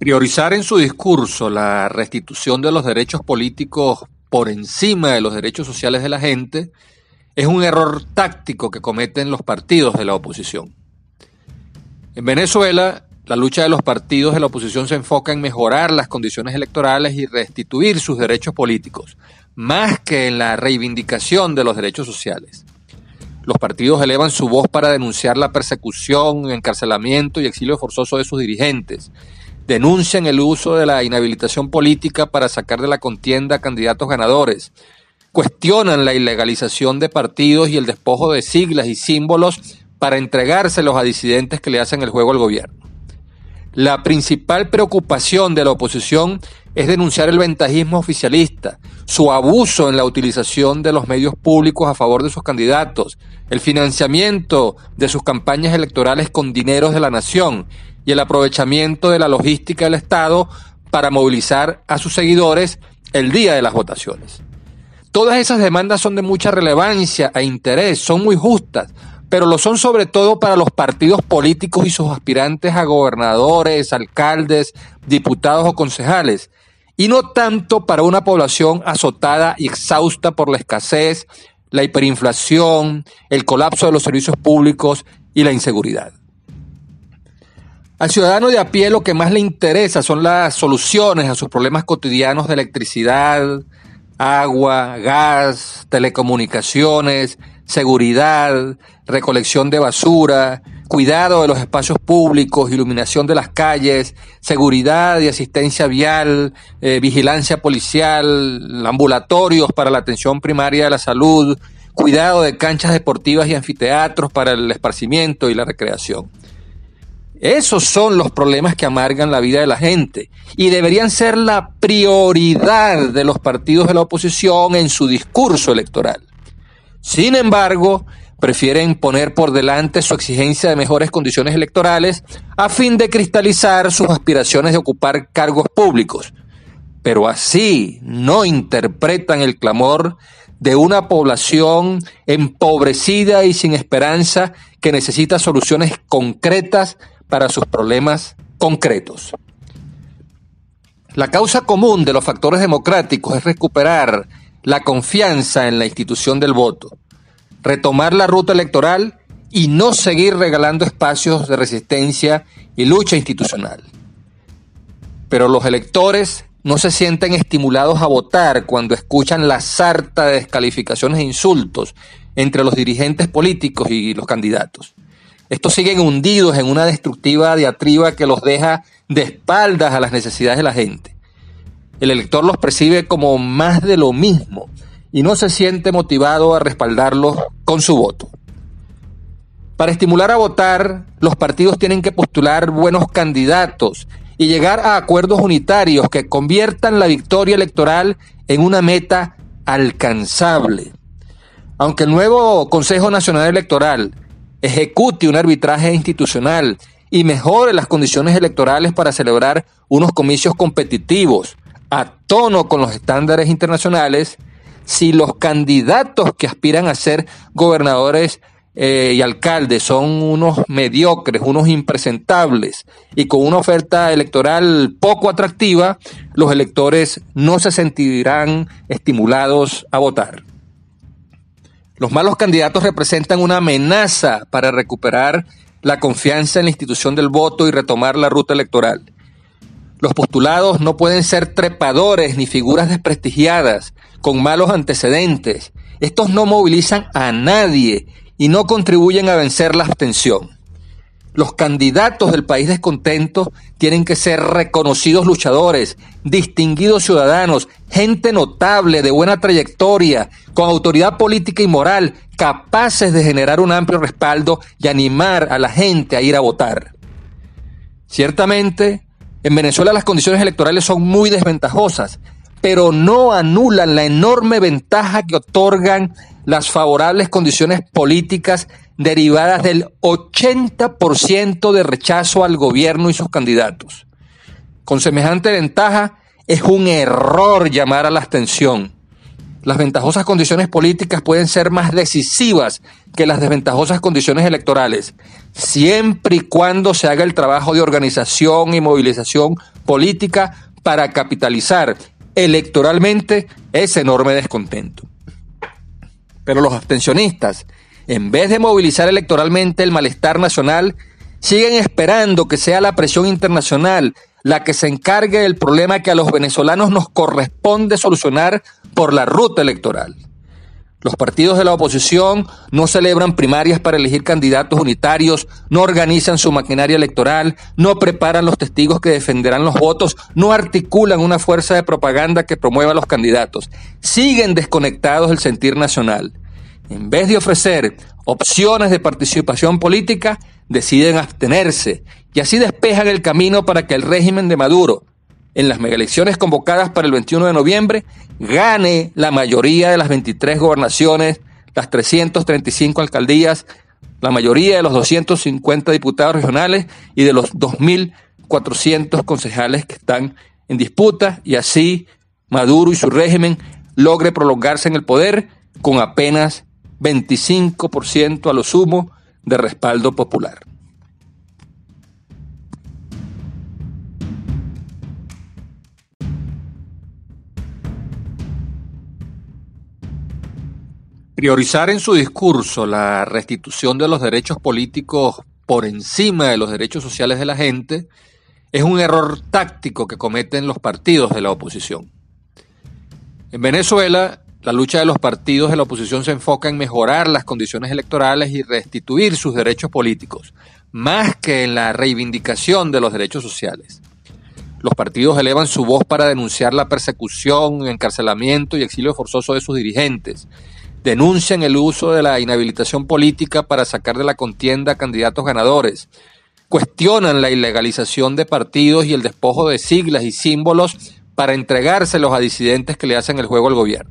Priorizar en su discurso la restitución de los derechos políticos por encima de los derechos sociales de la gente es un error táctico que cometen los partidos de la oposición. En Venezuela, la lucha de los partidos de la oposición se enfoca en mejorar las condiciones electorales y restituir sus derechos políticos, más que en la reivindicación de los derechos sociales. Los partidos elevan su voz para denunciar la persecución, encarcelamiento y exilio forzoso de sus dirigentes. Denuncian el uso de la inhabilitación política para sacar de la contienda a candidatos ganadores. Cuestionan la ilegalización de partidos y el despojo de siglas y símbolos para entregárselos a disidentes que le hacen el juego al gobierno. La principal preocupación de la oposición es denunciar el ventajismo oficialista, su abuso en la utilización de los medios públicos a favor de sus candidatos, el financiamiento de sus campañas electorales con dineros de la nación y el aprovechamiento de la logística del Estado para movilizar a sus seguidores el día de las votaciones. Todas esas demandas son de mucha relevancia e interés, son muy justas, pero lo son sobre todo para los partidos políticos y sus aspirantes a gobernadores, alcaldes, diputados o concejales, y no tanto para una población azotada y exhausta por la escasez, la hiperinflación, el colapso de los servicios públicos y la inseguridad. Al ciudadano de a pie lo que más le interesa son las soluciones a sus problemas cotidianos de electricidad, agua, gas, telecomunicaciones, seguridad, recolección de basura, cuidado de los espacios públicos, iluminación de las calles, seguridad y asistencia vial, eh, vigilancia policial, ambulatorios para la atención primaria de la salud, cuidado de canchas deportivas y anfiteatros para el esparcimiento y la recreación. Esos son los problemas que amargan la vida de la gente y deberían ser la prioridad de los partidos de la oposición en su discurso electoral. Sin embargo, prefieren poner por delante su exigencia de mejores condiciones electorales a fin de cristalizar sus aspiraciones de ocupar cargos públicos. Pero así no interpretan el clamor de una población empobrecida y sin esperanza que necesita soluciones concretas para sus problemas concretos. La causa común de los factores democráticos es recuperar la confianza en la institución del voto, retomar la ruta electoral y no seguir regalando espacios de resistencia y lucha institucional. Pero los electores no se sienten estimulados a votar cuando escuchan la sarta de descalificaciones e insultos entre los dirigentes políticos y los candidatos. Estos siguen hundidos en una destructiva diatriba que los deja de espaldas a las necesidades de la gente. El elector los percibe como más de lo mismo y no se siente motivado a respaldarlos con su voto. Para estimular a votar, los partidos tienen que postular buenos candidatos y llegar a acuerdos unitarios que conviertan la victoria electoral en una meta alcanzable. Aunque el nuevo Consejo Nacional Electoral ejecute un arbitraje institucional y mejore las condiciones electorales para celebrar unos comicios competitivos a tono con los estándares internacionales, si los candidatos que aspiran a ser gobernadores eh, y alcaldes son unos mediocres, unos impresentables y con una oferta electoral poco atractiva, los electores no se sentirán estimulados a votar. Los malos candidatos representan una amenaza para recuperar la confianza en la institución del voto y retomar la ruta electoral. Los postulados no pueden ser trepadores ni figuras desprestigiadas con malos antecedentes. Estos no movilizan a nadie y no contribuyen a vencer la abstención. Los candidatos del país descontento tienen que ser reconocidos luchadores, distinguidos ciudadanos, gente notable, de buena trayectoria, con autoridad política y moral, capaces de generar un amplio respaldo y animar a la gente a ir a votar. Ciertamente, en Venezuela las condiciones electorales son muy desventajosas, pero no anulan la enorme ventaja que otorgan las favorables condiciones políticas derivadas del 80% de rechazo al gobierno y sus candidatos. Con semejante ventaja, es un error llamar a la abstención. Las ventajosas condiciones políticas pueden ser más decisivas que las desventajosas condiciones electorales, siempre y cuando se haga el trabajo de organización y movilización política para capitalizar electoralmente ese enorme descontento. Pero los abstencionistas, en vez de movilizar electoralmente el malestar nacional, siguen esperando que sea la presión internacional la que se encargue del problema que a los venezolanos nos corresponde solucionar por la ruta electoral. Los partidos de la oposición no celebran primarias para elegir candidatos unitarios, no organizan su maquinaria electoral, no preparan los testigos que defenderán los votos, no articulan una fuerza de propaganda que promueva a los candidatos. Siguen desconectados del sentir nacional. En vez de ofrecer opciones de participación política, deciden abstenerse y así despejan el camino para que el régimen de Maduro, en las elecciones convocadas para el 21 de noviembre, gane la mayoría de las 23 gobernaciones, las 335 alcaldías, la mayoría de los 250 diputados regionales y de los 2.400 concejales que están en disputa y así Maduro y su régimen logre prolongarse en el poder con apenas 25% a lo sumo de respaldo popular. Priorizar en su discurso la restitución de los derechos políticos por encima de los derechos sociales de la gente es un error táctico que cometen los partidos de la oposición. En Venezuela, la lucha de los partidos de la oposición se enfoca en mejorar las condiciones electorales y restituir sus derechos políticos, más que en la reivindicación de los derechos sociales. Los partidos elevan su voz para denunciar la persecución, encarcelamiento y exilio forzoso de sus dirigentes denuncian el uso de la inhabilitación política para sacar de la contienda candidatos ganadores, cuestionan la ilegalización de partidos y el despojo de siglas y símbolos para entregárselos a disidentes que le hacen el juego al gobierno.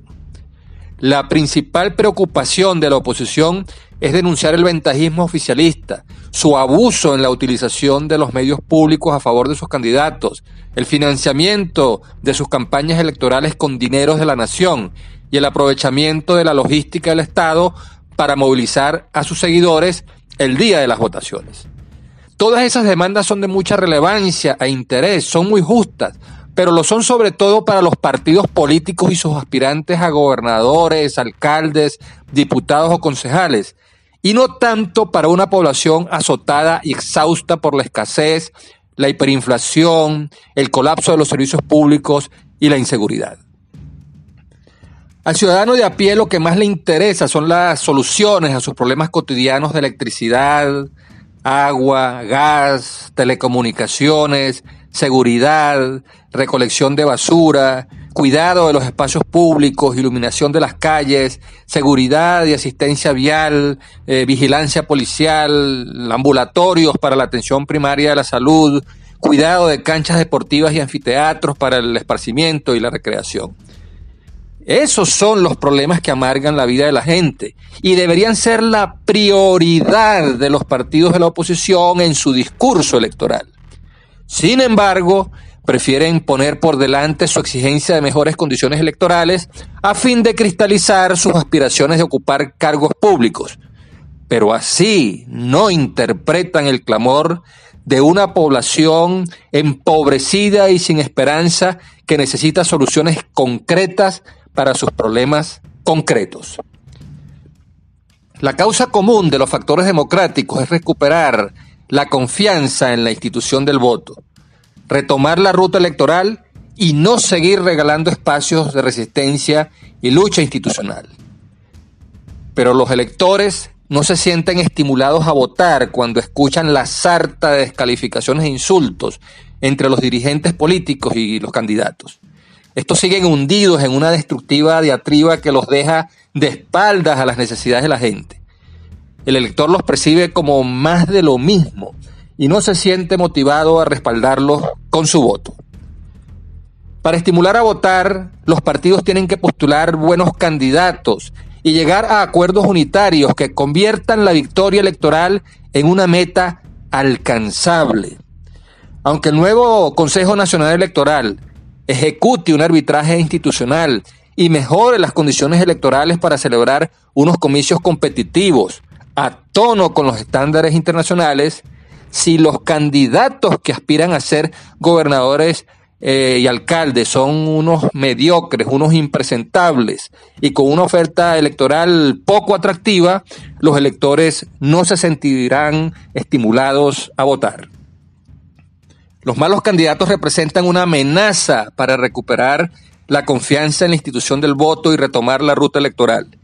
La principal preocupación de la oposición es denunciar el ventajismo oficialista, su abuso en la utilización de los medios públicos a favor de sus candidatos, el financiamiento de sus campañas electorales con dineros de la nación y el aprovechamiento de la logística del Estado para movilizar a sus seguidores el día de las votaciones. Todas esas demandas son de mucha relevancia e interés, son muy justas, pero lo son sobre todo para los partidos políticos y sus aspirantes a gobernadores, alcaldes, diputados o concejales, y no tanto para una población azotada y exhausta por la escasez, la hiperinflación, el colapso de los servicios públicos y la inseguridad. Al ciudadano de a pie lo que más le interesa son las soluciones a sus problemas cotidianos de electricidad, agua, gas, telecomunicaciones, seguridad, recolección de basura, cuidado de los espacios públicos, iluminación de las calles, seguridad y asistencia vial, eh, vigilancia policial, ambulatorios para la atención primaria de la salud, cuidado de canchas deportivas y anfiteatros para el esparcimiento y la recreación. Esos son los problemas que amargan la vida de la gente y deberían ser la prioridad de los partidos de la oposición en su discurso electoral. Sin embargo, prefieren poner por delante su exigencia de mejores condiciones electorales a fin de cristalizar sus aspiraciones de ocupar cargos públicos. Pero así no interpretan el clamor de una población empobrecida y sin esperanza que necesita soluciones concretas para sus problemas concretos. La causa común de los factores democráticos es recuperar la confianza en la institución del voto, retomar la ruta electoral y no seguir regalando espacios de resistencia y lucha institucional. Pero los electores no se sienten estimulados a votar cuando escuchan la sarta de descalificaciones e insultos entre los dirigentes políticos y los candidatos. Estos siguen hundidos en una destructiva diatriba que los deja de espaldas a las necesidades de la gente. El elector los percibe como más de lo mismo y no se siente motivado a respaldarlos con su voto. Para estimular a votar, los partidos tienen que postular buenos candidatos y llegar a acuerdos unitarios que conviertan la victoria electoral en una meta alcanzable. Aunque el nuevo Consejo Nacional Electoral ejecute un arbitraje institucional y mejore las condiciones electorales para celebrar unos comicios competitivos a tono con los estándares internacionales, si los candidatos que aspiran a ser gobernadores eh, y alcaldes son unos mediocres, unos impresentables y con una oferta electoral poco atractiva, los electores no se sentirán estimulados a votar. Los malos candidatos representan una amenaza para recuperar la confianza en la institución del voto y retomar la ruta electoral.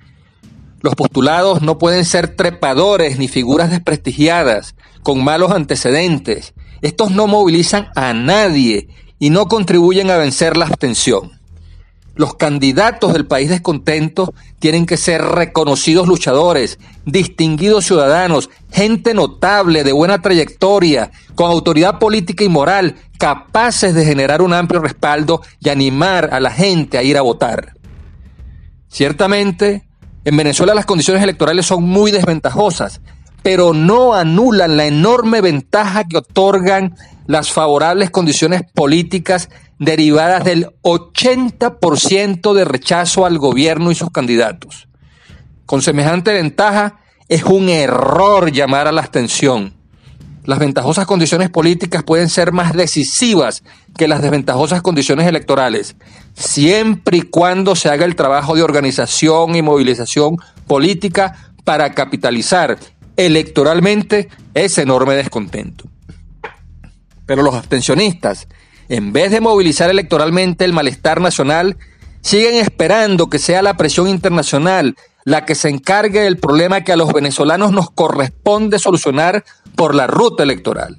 Los postulados no pueden ser trepadores ni figuras desprestigiadas con malos antecedentes. Estos no movilizan a nadie y no contribuyen a vencer la abstención. Los candidatos del país descontento tienen que ser reconocidos luchadores, distinguidos ciudadanos, gente notable, de buena trayectoria, con autoridad política y moral, capaces de generar un amplio respaldo y animar a la gente a ir a votar. Ciertamente, en Venezuela las condiciones electorales son muy desventajosas, pero no anulan la enorme ventaja que otorgan las favorables condiciones políticas derivadas del 80% de rechazo al gobierno y sus candidatos. Con semejante ventaja, es un error llamar a la abstención. Las ventajosas condiciones políticas pueden ser más decisivas que las desventajosas condiciones electorales, siempre y cuando se haga el trabajo de organización y movilización política para capitalizar electoralmente ese enorme descontento. Pero los abstencionistas, en vez de movilizar electoralmente el malestar nacional, siguen esperando que sea la presión internacional la que se encargue del problema que a los venezolanos nos corresponde solucionar por la ruta electoral.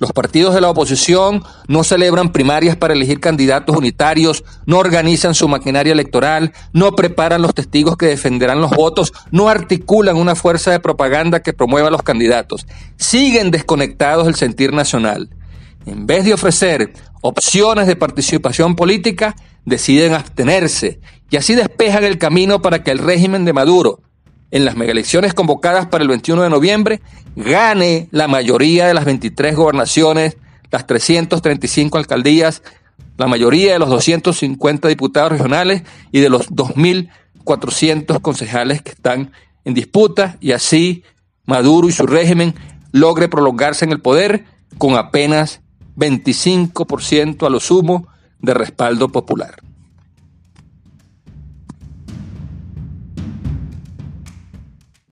Los partidos de la oposición no celebran primarias para elegir candidatos unitarios, no organizan su maquinaria electoral, no preparan los testigos que defenderán los votos, no articulan una fuerza de propaganda que promueva los candidatos. Siguen desconectados del sentir nacional. En vez de ofrecer opciones de participación política, deciden abstenerse y así despejan el camino para que el régimen de Maduro, en las elecciones convocadas para el 21 de noviembre, gane la mayoría de las 23 gobernaciones, las 335 alcaldías, la mayoría de los 250 diputados regionales y de los 2.400 concejales que están en disputa y así Maduro y su régimen logre prolongarse en el poder con apenas 25% a lo sumo de respaldo popular.